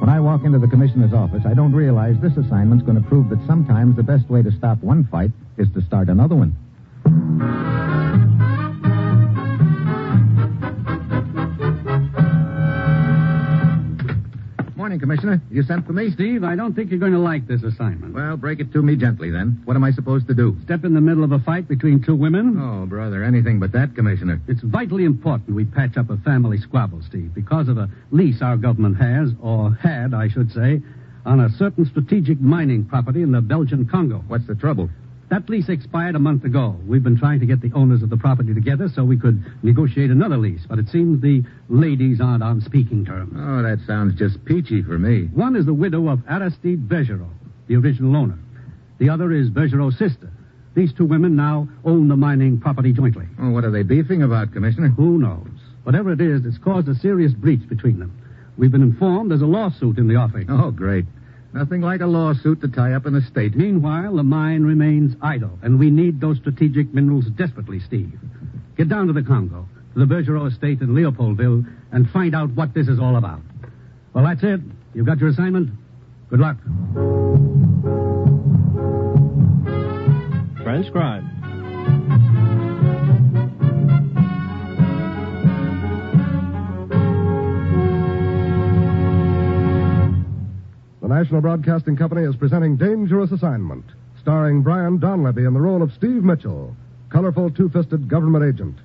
when I walk into the commissioner's office, I don't realize this assignment's going to prove that sometimes the best way to stop one fight is to start another one. Morning, Commissioner. You sent for me? Steve, I don't think you're going to like this assignment. Well, break it to me gently, then. What am I supposed to do? Step in the middle of a fight between two women? Oh, brother, anything but that, Commissioner. It's vitally important we patch up a family squabble, Steve, because of a lease our government has, or had, I should say, on a certain strategic mining property in the Belgian Congo. What's the trouble? That lease expired a month ago. We've been trying to get the owners of the property together so we could negotiate another lease, but it seems the ladies aren't on speaking terms. Oh, that sounds just peachy for me. One is the widow of Aristide Bergerot, the original owner. The other is Bergerot's sister. These two women now own the mining property jointly. Oh, what are they beefing about, Commissioner? Who knows? Whatever it is, it's caused a serious breach between them. We've been informed there's a lawsuit in the offing. Oh, great. Nothing like a lawsuit to tie up an estate. Meanwhile, the mine remains idle, and we need those strategic minerals desperately, Steve. Get down to the Congo, to the Bergerot estate in Leopoldville, and find out what this is all about. Well, that's it. You've got your assignment. Good luck. Transcribed. National Broadcasting Company is presenting Dangerous Assignment, starring Brian Donlevy in the role of Steve Mitchell, colorful two fisted government agent.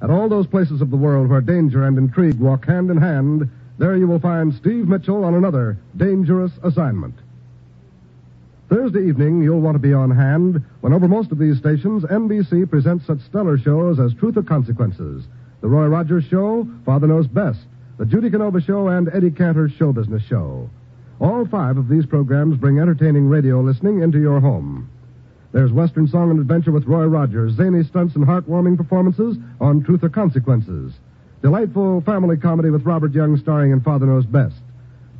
At all those places of the world where danger and intrigue walk hand in hand, there you will find Steve Mitchell on another dangerous assignment. Thursday evening, you'll want to be on hand when over most of these stations, NBC presents such stellar shows as Truth or Consequences, The Roy Rogers Show, Father Knows Best, The Judy Canova Show, and Eddie Cantor's Show Business Show. All five of these programs bring entertaining radio listening into your home. There's Western Song and Adventure with Roy Rogers, zany stunts and heartwarming performances on Truth or Consequences. Delightful family comedy with Robert Young starring in Father Knows Best.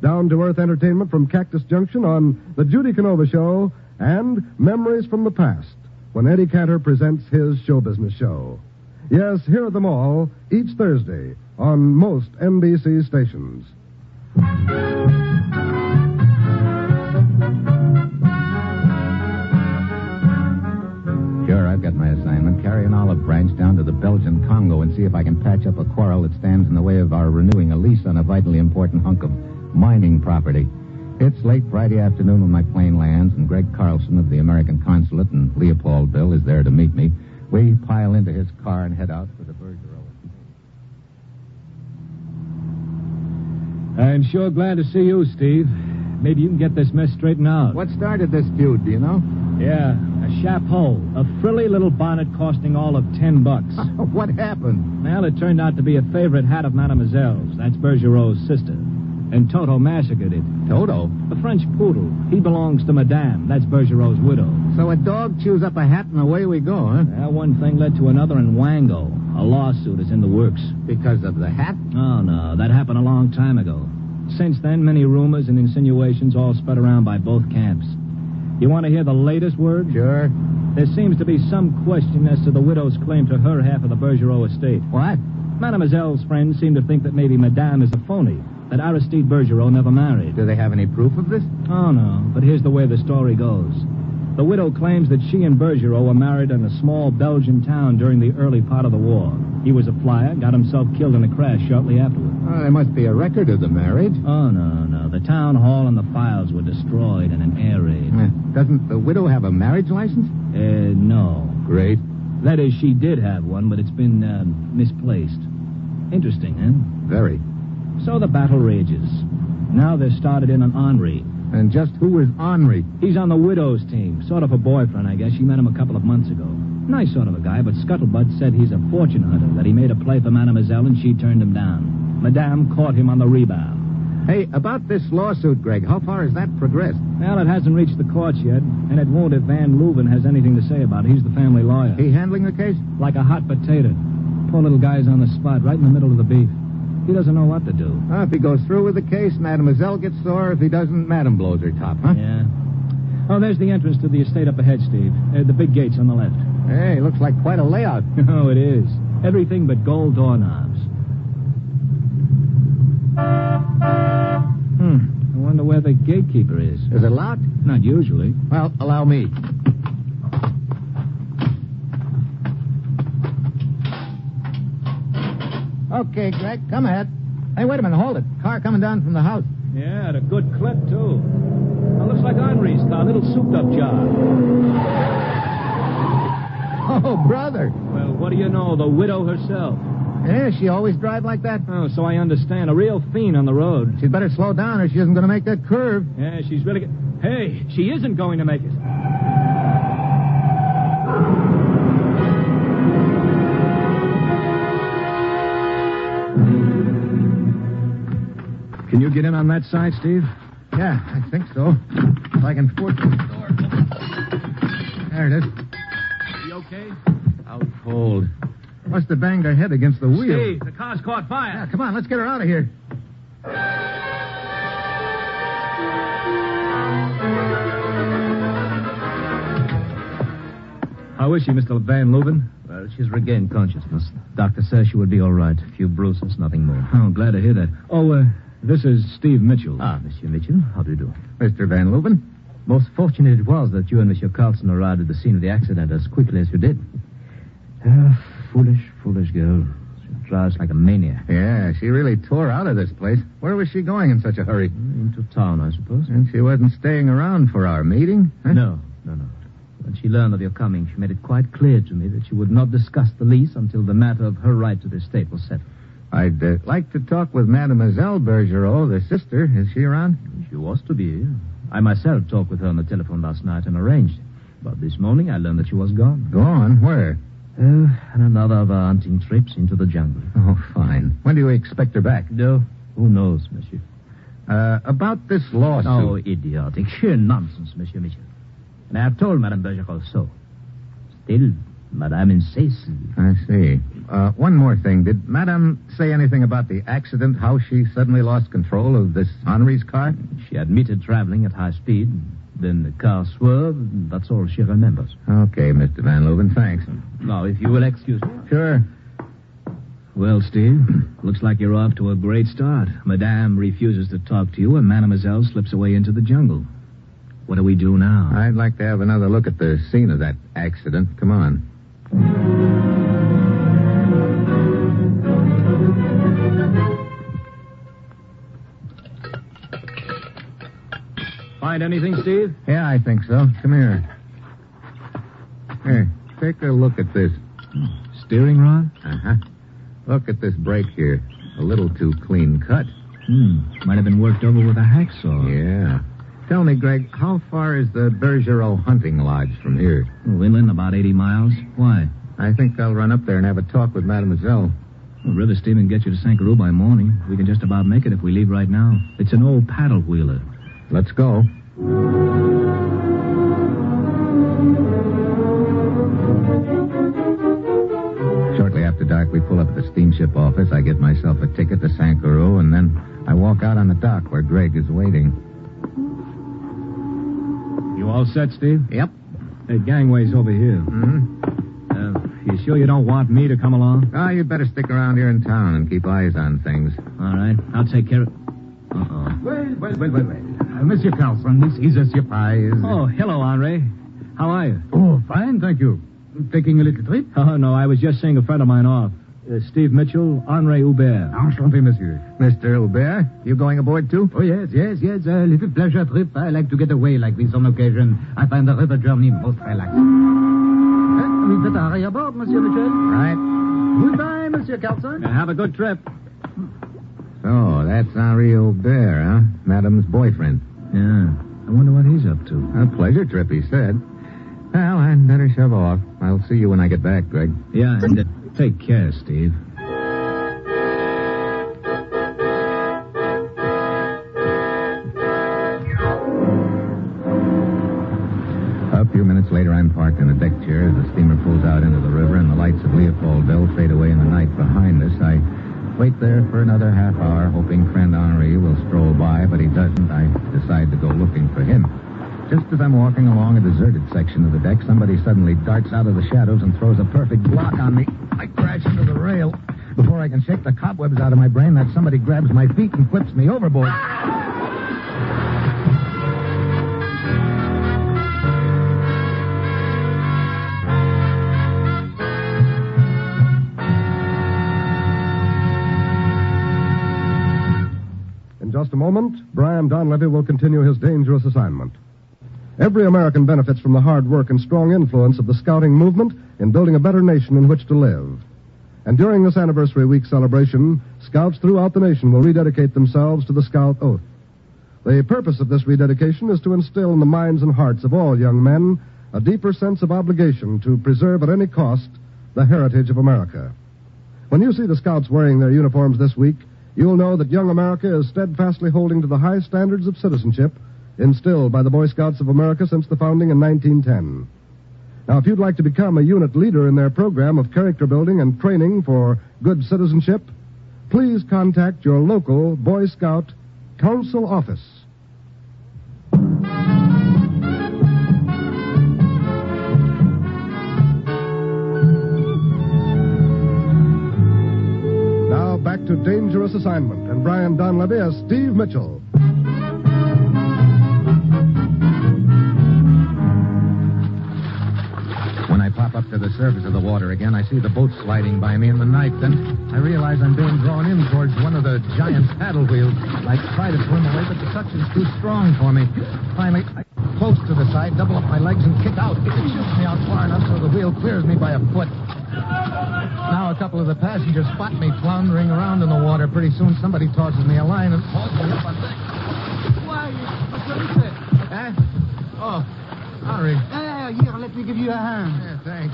Down to earth entertainment from Cactus Junction on The Judy Canova Show and Memories from the Past when Eddie Cantor presents his show business show. Yes, hear them all each Thursday on most NBC stations. Got my assignment. Carry an olive branch down to the Belgian Congo and see if I can patch up a quarrel that stands in the way of our renewing a lease on a vitally important hunk of mining property. It's late Friday afternoon when my plane lands, and Greg Carlson of the American Consulate in Leopoldville is there to meet me. We pile into his car and head out for the Bergerot. I'm sure glad to see you, Steve. Maybe you can get this mess straightened out. What started this feud, do you know? Yeah, a chapeau. A frilly little bonnet costing all of ten bucks. what happened? well, it turned out to be a favorite hat of Mademoiselle's. That's Bergerot's sister. And Toto massacred it. Toto. A French poodle. He belongs to Madame. That's Bergerot's widow. So a dog chews up a hat and away we go, huh? Well, one thing led to another in Wango. A lawsuit is in the works. Because of the hat? Oh, no. That happened a long time ago. Since then, many rumors and insinuations all spread around by both camps. You want to hear the latest word? Sure. There seems to be some question as to the widow's claim to her half of the Bergerot estate. What? Mademoiselle's friends seem to think that maybe Madame is a phony, that Aristide Bergerot never married. Do they have any proof of this? Oh, no, but here's the way the story goes. The widow claims that she and Bergerot were married in a small Belgian town during the early part of the war. He was a flyer, got himself killed in a crash shortly afterward. Oh, there must be a record of the marriage. Oh, no, no. The town hall and the files were destroyed in an air raid. Eh, Doesn't the widow have a marriage license? Uh, no. Great. That is, she did have one, but it's been uh, misplaced. Interesting, huh? Very. So the battle rages. Now they're started in on Henri. And just who is Henri? He's on the widow's team. Sort of a boyfriend, I guess. She met him a couple of months ago. Nice sort of a guy, but Scuttlebutt said he's a fortune hunter, that he made a play for Mademoiselle and she turned him down. Madame caught him on the rebound. Hey, about this lawsuit, Greg, how far has that progressed? Well, it hasn't reached the courts yet, and it won't if Van Leuven has anything to say about it. He's the family lawyer. He handling the case? Like a hot potato. Poor little guy's on the spot, right in the middle of the beef. He doesn't know what to do. Well, if he goes through with the case, Mademoiselle gets sore. If he doesn't, Madame blows her top, huh? Yeah. Oh, there's the entrance to the estate up ahead, Steve. Uh, the big gates on the left. Hey, looks like quite a layout. Oh, it is. Everything but gold doorknobs. I wonder where the gatekeeper is. Is it locked? Not usually. Well, allow me. Okay, Greg, come ahead. Hey, wait a minute, hold it. Car coming down from the house. Yeah, at a good clip, too. Well, looks like Henri's car, little souped-up job. Oh, brother. Well, what do you know? The widow herself. Yeah, she always drive like that? Oh, so I understand. A real fiend on the road. She'd better slow down or she isn't going to make that curve. Yeah, she's really... Hey, she isn't going to make it. Can you get in on that side, Steve? Yeah, I think so. If I can force the door. There it is. You okay? Out cold. Must have banged her head against the wheel. Steve, the car's caught fire. Yeah, come on, let's get her out of here. How is she, Mr. Van Leuven? Well, she's regained consciousness. Doctor says she will be all right. A few bruises, nothing more. Oh, I'm glad to hear that. Oh, uh, this is Steve Mitchell. Ah, Monsieur Mitchell, how do you do? Mr. Van Leuven. Most fortunate it was that you and Monsieur Carlson arrived at the scene of the accident as quickly as you did. Ah, foolish, foolish girl. She drives like a maniac. Yeah, she really tore out of this place. Where was she going in such a hurry? Into town, I suppose. And she wasn't staying around for our meeting? huh? No, no, no. When she learned of your coming, she made it quite clear to me that she would not discuss the lease until the matter of her right to the estate was settled. I'd uh, like to talk with Mademoiselle Bergerot, the sister. Is she around? She was to be. I myself talked with her on the telephone last night and arranged. But this morning I learned that she was gone. Gone? Where? Uh, on another of our hunting trips into the jungle. Oh, fine. When do you expect her back? No, who knows, monsieur? Uh, about this lawsuit. Oh, idiotic. Sheer nonsense, Monsieur Mitchell. And I have told Madame Bergerot so. Still, Madame insists. I see. Uh, one more thing. Did Madame say anything about the accident, how she suddenly lost control of this Henri's car? She admitted traveling at high speed. Then the car swerved. That's all she remembers. Okay, Mr. Van Leuven, thanks. Now, if you will excuse me. Sure. Well, Steve, looks like you're off to a great start. Madame refuses to talk to you, and Mademoiselle slips away into the jungle. What do we do now? I'd like to have another look at the scene of that accident. Come on. Find anything, Steve? Yeah, I think so. Come here. Here, take a look at this. Steering rod? Uh huh. Look at this break here. A little too clean cut. Hmm. Might have been worked over with a hacksaw. Yeah. Tell me, Greg, how far is the Bergerot hunting lodge from here? Oh, inland, about 80 miles. Why? I think I'll run up there and have a talk with Mademoiselle. Well, River Steve can get you to Sankuru by morning. We can just about make it if we leave right now. It's an old paddle wheeler. Let's go. Shortly after dark, we pull up at the steamship office. I get myself a ticket to Sankuru, and then I walk out on the dock where Greg is waiting. You all set, Steve? Yep. The gangway's over here. Mm-hmm. Uh, you sure you don't want me to come along? Oh, you'd better stick around here in town and keep eyes on things. All right. I'll take care of... Uh-oh. Well, well, well, well, well. Uh, Monsieur Carlson, this is a surprise. Oh, hello, Henri. How are you? Oh, fine, thank you. Taking a little trip? Oh, no, I was just seeing a friend of mine off. Uh, Steve Mitchell, Henri Hubert. Enchanté, monsieur. Mr. Hubert, you going aboard too? Oh, yes, yes, yes. A little pleasure trip. I like to get away like this on occasion. I find the river journey most relaxing. Uh, we better hurry aboard, Monsieur Mitchell. Right. Goodbye, Monsieur Carlson. Now, have a good trip. So, that's Henri Hubert, huh? Madame's boyfriend. Yeah. I wonder what he's up to. A pleasure trip, he said. Well, I'd better shove off. I'll see you when I get back, Greg. Yeah, and uh, take care, Steve. A few minutes later, I'm parked in a deck chair as the steamer pulls out into the river and the lights of Leopoldville fade away wait there for another half hour, hoping friend Henri will stroll by, but he doesn't. I decide to go looking for him. Just as I'm walking along a deserted section of the deck, somebody suddenly darts out of the shadows and throws a perfect block on me. I crash into the rail. Before I can shake the cobwebs out of my brain, that somebody grabs my feet and flips me overboard. Just a moment, Brian Donlevy will continue his dangerous assignment. Every American benefits from the hard work and strong influence of the scouting movement in building a better nation in which to live. And during this anniversary week celebration, scouts throughout the nation will rededicate themselves to the scout oath. The purpose of this rededication is to instill in the minds and hearts of all young men a deeper sense of obligation to preserve at any cost the heritage of America. When you see the scouts wearing their uniforms this week, you'll know that young America is steadfastly holding to the high standards of citizenship instilled by the Boy Scouts of America since the founding in 1910. Now, if you'd like to become a unit leader in their program of character building and training for good citizenship, please contact your local Boy Scout Council office. Back to Dangerous Assignment and Brian Donlevy as Steve Mitchell. When I pop up to the surface of the water again, I see the boat sliding by me in the night. Then I realize I'm being drawn in towards one of the giant paddle wheels. I try to swim away, but the suction's too strong for me. Finally, I close to the side, double up my legs, and kick out. It shoots me out far enough so the wheel clears me by a foot. A couple of the passengers spot me floundering around in the water. Pretty soon somebody tosses me a line and hauls me up on deck. Why? Oh, Henri. Ah, here, let me give you a hand. Yeah, thanks.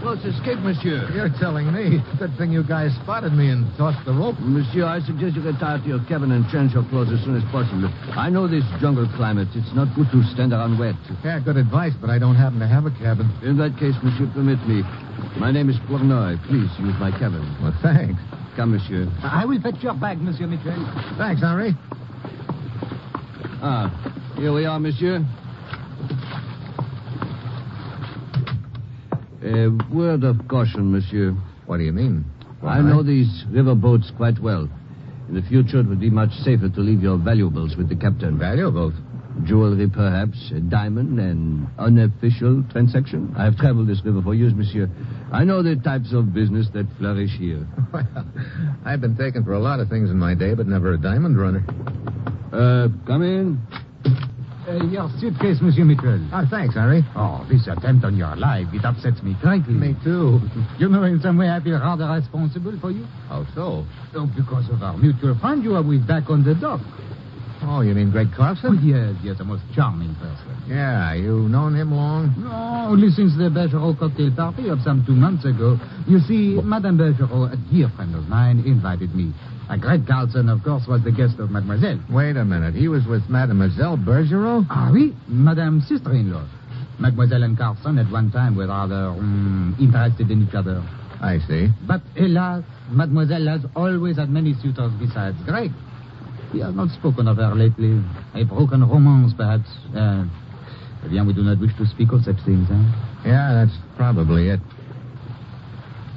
Close escape, monsieur. You're telling me. Good thing you guys spotted me and tossed the rope. Monsieur, I suggest you retire to your cabin and change your clothes as soon as possible. I know this jungle climate. It's not good to stand around wet. Yeah, good advice, but I don't happen to have a cabin. In that case, monsieur, permit me. My name is Flournoy. Please use my cabin. Well, thanks. Come, monsieur. I will fetch your bag, Monsieur Mitchell. Thanks, Henri. Ah, here we are, monsieur. A word of caution, monsieur. What do you mean? I know these river boats quite well. In the future, it would be much safer to leave your valuables with the captain. Valuables. Jewelry, perhaps, a diamond, an unofficial transaction. I have traveled this river for years, monsieur. I know the types of business that flourish here. Well, I've been taken for a lot of things in my day, but never a diamond runner. Uh, come in. Uh, your suitcase, Monsieur Mitchell. Ah, thanks, Harry. Oh, this attempt on your life, it upsets me greatly. Me too. You know, in some way, I feel rather responsible for you. How so? Oh, because of our mutual friend you are with back on the dock. Oh, you mean Greg Oh, Carlson? yes, yes, a most charming person. Yeah, you've known him long? No, only since the Bergerot cocktail party of some two months ago. You see, Madame Bergerot, a dear friend of mine, invited me. Uh, Greg Carlson, of course, was the guest of Mademoiselle. Wait a minute. He was with Mademoiselle Bergerot? Ah, oui, Madame's sister-in-law. Mademoiselle and Carlson at one time were rather um, interested in each other. I see. But alas, Mademoiselle has always had many suitors besides Greg. He have not spoken of her lately. A broken romance, perhaps. Uh, eh bien, we do not wish to speak of such things, eh? Yeah, that's probably it.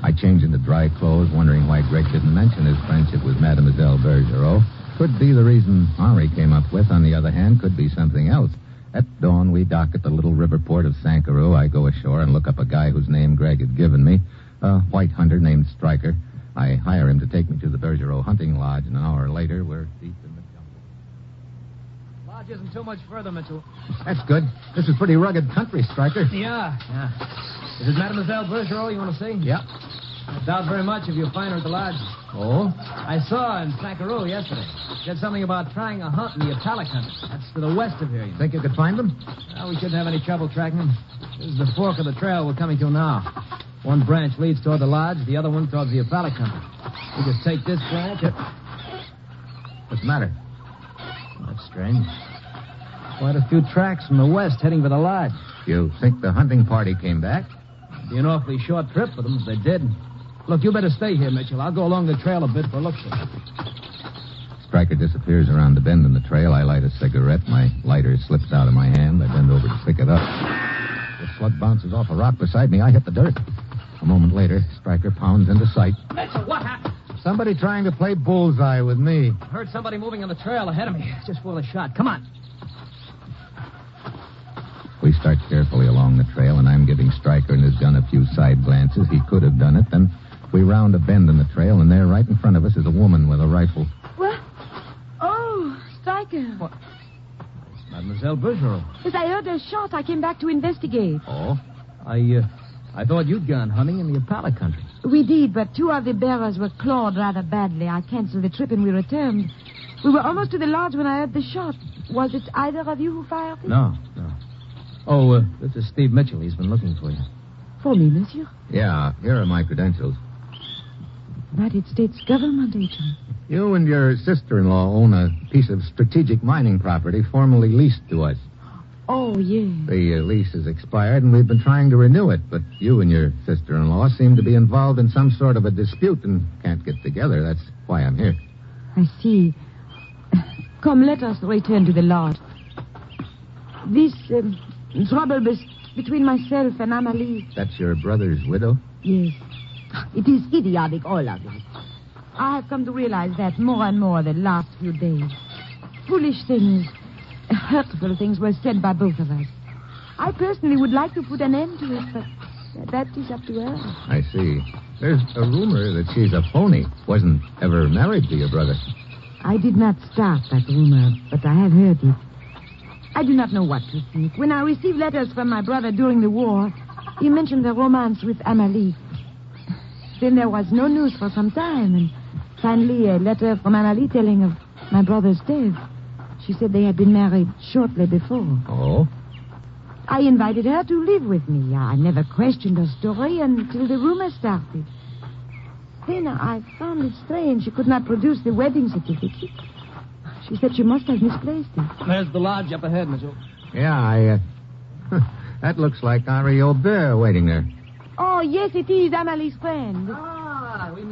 I changed into dry clothes, wondering why Greg didn't mention his friendship with Mademoiselle Bergerot. Could be the reason Henri came up with. On the other hand, could be something else. At dawn, we dock at the little river port of Sankuru. I go ashore and look up a guy whose name Greg had given me, a white hunter named Stryker. I hire him to take me to the Bergerot hunting lodge, and an hour later, we're deep in the jungle. Lodge isn't too much further, Mitchell. That's good. This is pretty rugged country, Stryker. Yeah, yeah. Is it Mademoiselle Bergerot you want to see? Yep. I doubt very much if you'll find her at the lodge. Oh? I saw her in Sankuru yesterday. Said something about trying a hunt in the Italic country. That's to the west of here. You. Think you could find them? Well, we shouldn't have any trouble tracking them. This is the fork of the trail we're coming to now. One branch leads toward the lodge, the other one towards the Italic Company. We just take this branch. It... What's the matter? That's strange. Quite a few tracks from the west heading for the lodge. You think the hunting party came back? It'd Be an awfully short trip for them if they did. Look, you better stay here, Mitchell. I'll go along the trail a bit for looks. Stryker disappears around the bend in the trail. I light a cigarette. My lighter slips out of my hand. I bend over to pick it up. The slug bounces off a rock beside me. I hit the dirt. A moment later, Stryker pounds into sight. Mitchell, what happened? Somebody trying to play bullseye with me. I Heard somebody moving on the trail ahead of me. Just for the shot. Come on. We start carefully along the trail, and I'm giving Stryker and his gun a few side glances. He could have done it. Then we round a bend in the trail, and there, right in front of us, is a woman with a rifle. What? Oh, Stryker. What? Mademoiselle Bergerot. As I heard a shot, I came back to investigate. Oh? I, uh, I thought you'd gone hunting in the Opala country. We did, but two of the bearers were clawed rather badly. I canceled the trip and we returned. We were almost to the lodge when I heard the shot. Was it either of you who fired it? No, no. Oh, uh, this is Steve Mitchell. He's been looking for you. For me, monsieur. Yeah, here are my credentials. United States government agent. You and your sister-in-law own a piece of strategic mining property formerly leased to us. Oh, yes. The uh, lease has expired, and we've been trying to renew it, but you and your sister-in-law seem to be involved in some sort of a dispute and can't get together. That's why I'm here. I see. Come, let us return to the lodge. This um, trouble bes- between myself and Amalie. That's your brother's widow? Yes. It is idiotic, all of it. I have come to realize that more and more the last few days. Foolish things, hurtful things were said by both of us. I personally would like to put an end to it, but that is up to her. I see. There's a rumor that she's a phony. Wasn't ever married to your brother. I did not start that rumor, but I have heard it. I do not know what to think. When I received letters from my brother during the war, he mentioned the romance with Amalie. Then there was no news for some time, and finally a letter from Amalie telling of my brother's death. She said they had been married shortly before. Oh? I invited her to live with me. I never questioned her story until the rumor started. Then I found it strange she could not produce the wedding certificate. She said she must have misplaced it. There's the lodge up ahead, Mitchell. Yeah, I, uh... that looks like Henri Aubert waiting there. Oh, yes, it is Amalie's friend. Ah,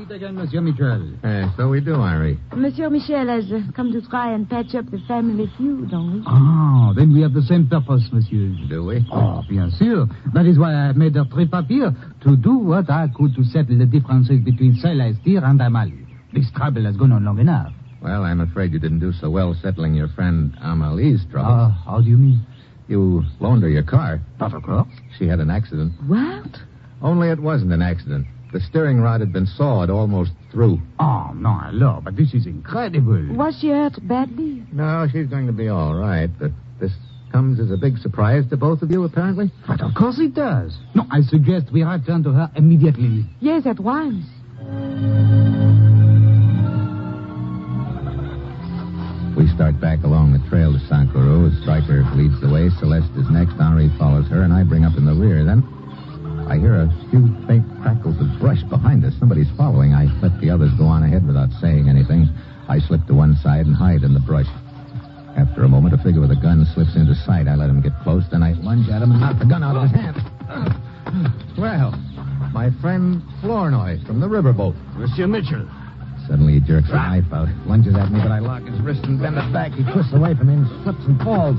we again, Monsieur Michel. Uh, so we do, Henri. Monsieur Michel has uh, come to try and patch up the family feud, don't we? Ah, then we have the same purpose, monsieur. Do we? Oh, bien sûr. That is why I made a trip up here, to do what I could to settle the differences between Celestir and Amalie. This trouble has gone on long enough. Well, I'm afraid you didn't do so well settling your friend Amalie's trouble. Ah, how do you mean? You loaned her your car. Not of course. She had an accident. What? Only it wasn't an accident. The steering rod had been sawed almost through. Oh, no, hello, but this is incredible. Was she hurt badly? No, she's going to be all right, but this comes as a big surprise to both of you, apparently. But of course it does. No, I suggest we return to her immediately. Yes, at once. We start back along the trail to Sankuru. Stryker leads the way. Celeste is next. Henri follows her, and I bring up in the rear. Then I hear a few faint crackles of brush behind us. Somebody's following. I let the others go on ahead without saying anything. I slip to one side and hide in the brush. After a moment, a figure with a gun slips into sight. I let him get close, then I lunge at him and knock the gun out of his hand. Well, my friend Flournoy from the riverboat. Monsieur Mitchell. Suddenly he jerks a knife out, lunges at me, but I lock his wrist and bend it back. He twists away from me and slips and falls.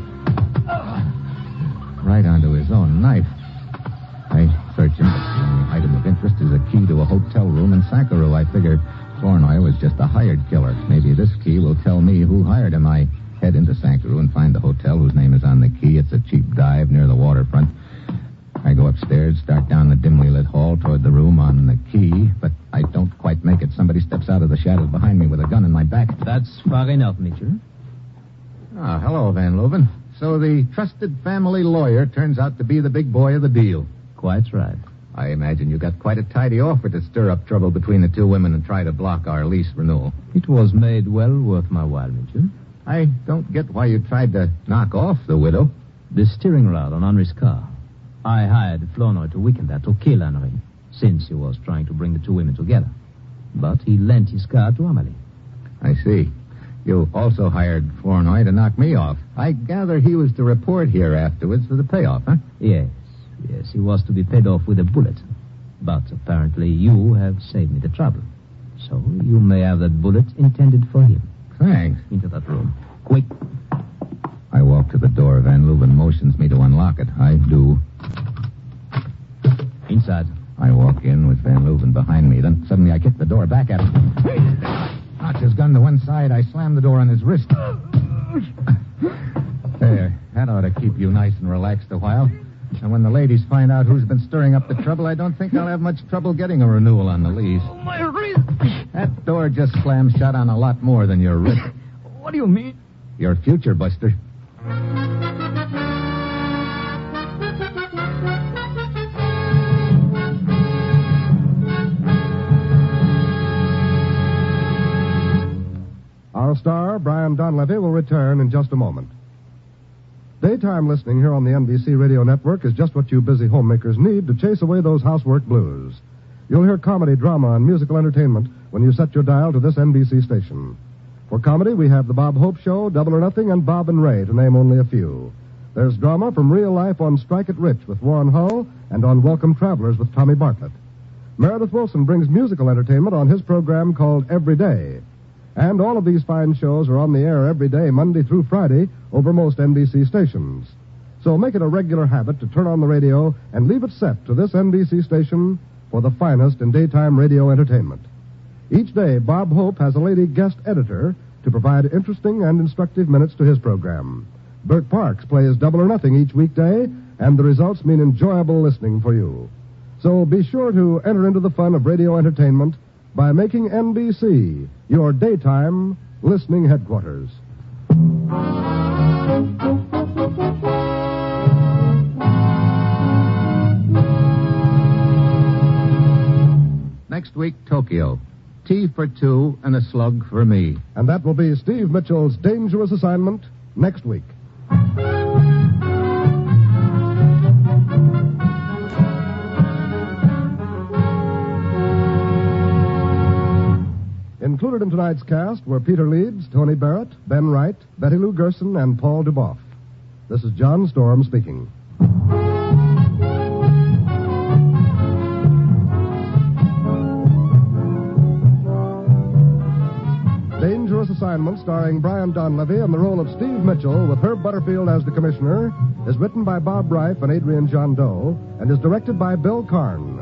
Right onto his own knife. I search him, but the only item of interest is a key to a hotel room in Sankuru. I figure Flournoy was just a hired killer. Maybe this key will tell me who hired him. I head into Sankuru and find the hotel whose name is on the key. It's a cheap dive near the waterfront. I go upstairs, start down the dimly lit hall toward the room on the key, but I don't quite make it. Somebody steps out of the shadows behind me with a gun in my back. That's far enough, Mitchell. Ah, hello, Van Leuven. So the trusted family lawyer turns out to be the big boy of the deal. Quite right. I imagine you got quite a tidy offer to stir up trouble between the two women and try to block our lease renewal. It was made well worth my while, Mitchell. I don't get why you tried to knock off the widow. The steering rod on Henri's car. I hired Flournoy to weaken that, to kill Henri, since he was trying to bring the two women together. But he lent his car to Amelie. I see. You also hired Flournoy to knock me off. I gather he was to report here afterwards for the payoff, huh? Yes, he was to be paid off with a bullet. But apparently you have saved me the trouble. So you may have that bullet intended for him. Thanks. Into that room. Quick. I walk to the door. Van Leuven motions me to unlock it. I do. Inside. I walk in with Van Leuven behind me. Then suddenly I kick the door back at him. Knocks his gun to one side. I slam the door on his wrist. There. That ought to keep you nice and relaxed a while. And when the ladies find out who's been stirring up the trouble, I don't think I'll have much trouble getting a renewal on the lease. Oh, My wrist. That door just slammed shut on a lot more than your wrist. What do you mean? Your future, Buster. Our star, Brian Donlevy, will return in just a moment. Daytime listening here on the NBC Radio Network is just what you busy homemakers need to chase away those housework blues. You'll hear comedy, drama, and musical entertainment when you set your dial to this NBC station. For comedy, we have The Bob Hope Show, Double or Nothing, and Bob and Ray, to name only a few. There's drama from real life on Strike It Rich with Warren Hull and on Welcome Travelers with Tommy Bartlett. Meredith Willson brings musical entertainment on his program called Every Day. And all of these fine shows are on the air every day, Monday through Friday, over most NBC stations. So make it a regular habit to turn on the radio and leave it set to this NBC station for the finest in daytime radio entertainment. Each day, Bob Hope has a lady guest editor to provide interesting and instructive minutes to his program. Bert Parks plays Double or Nothing each weekday, and the results mean enjoyable listening for you. So be sure to enter into the fun of radio entertainment by making NBC your daytime listening headquarters. Next week, Tokyo. Tea for two and a slug for me. And that will be Steve Mitchell's dangerous assignment next week. In tonight's cast were Peter Leeds, Tony Barrett, Ben Wright, Betty Lou Gerson, and Paul Dubov. This is John Storm speaking. Dangerous Assignment, starring Brian Donlevy in the role of Steve Mitchell with Herb Butterfield as the commissioner, is written by Bob Ryf and Adrian Gendot and is directed by Bill Karn.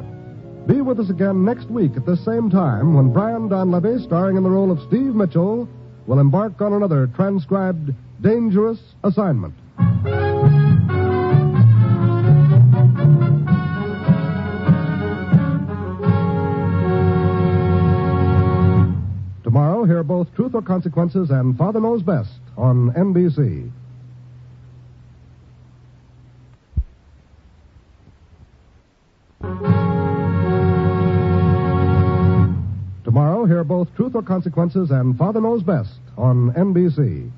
Be with us again next week at this same time when Brian Donlevy, starring in the role of Steve Mitchell, will embark on another transcribed Dangerous Assignment. Tomorrow, hear both Truth or Consequences and Father Knows Best on NBC. Tomorrow, hear both Truth or Consequences and Father Knows Best on NBC.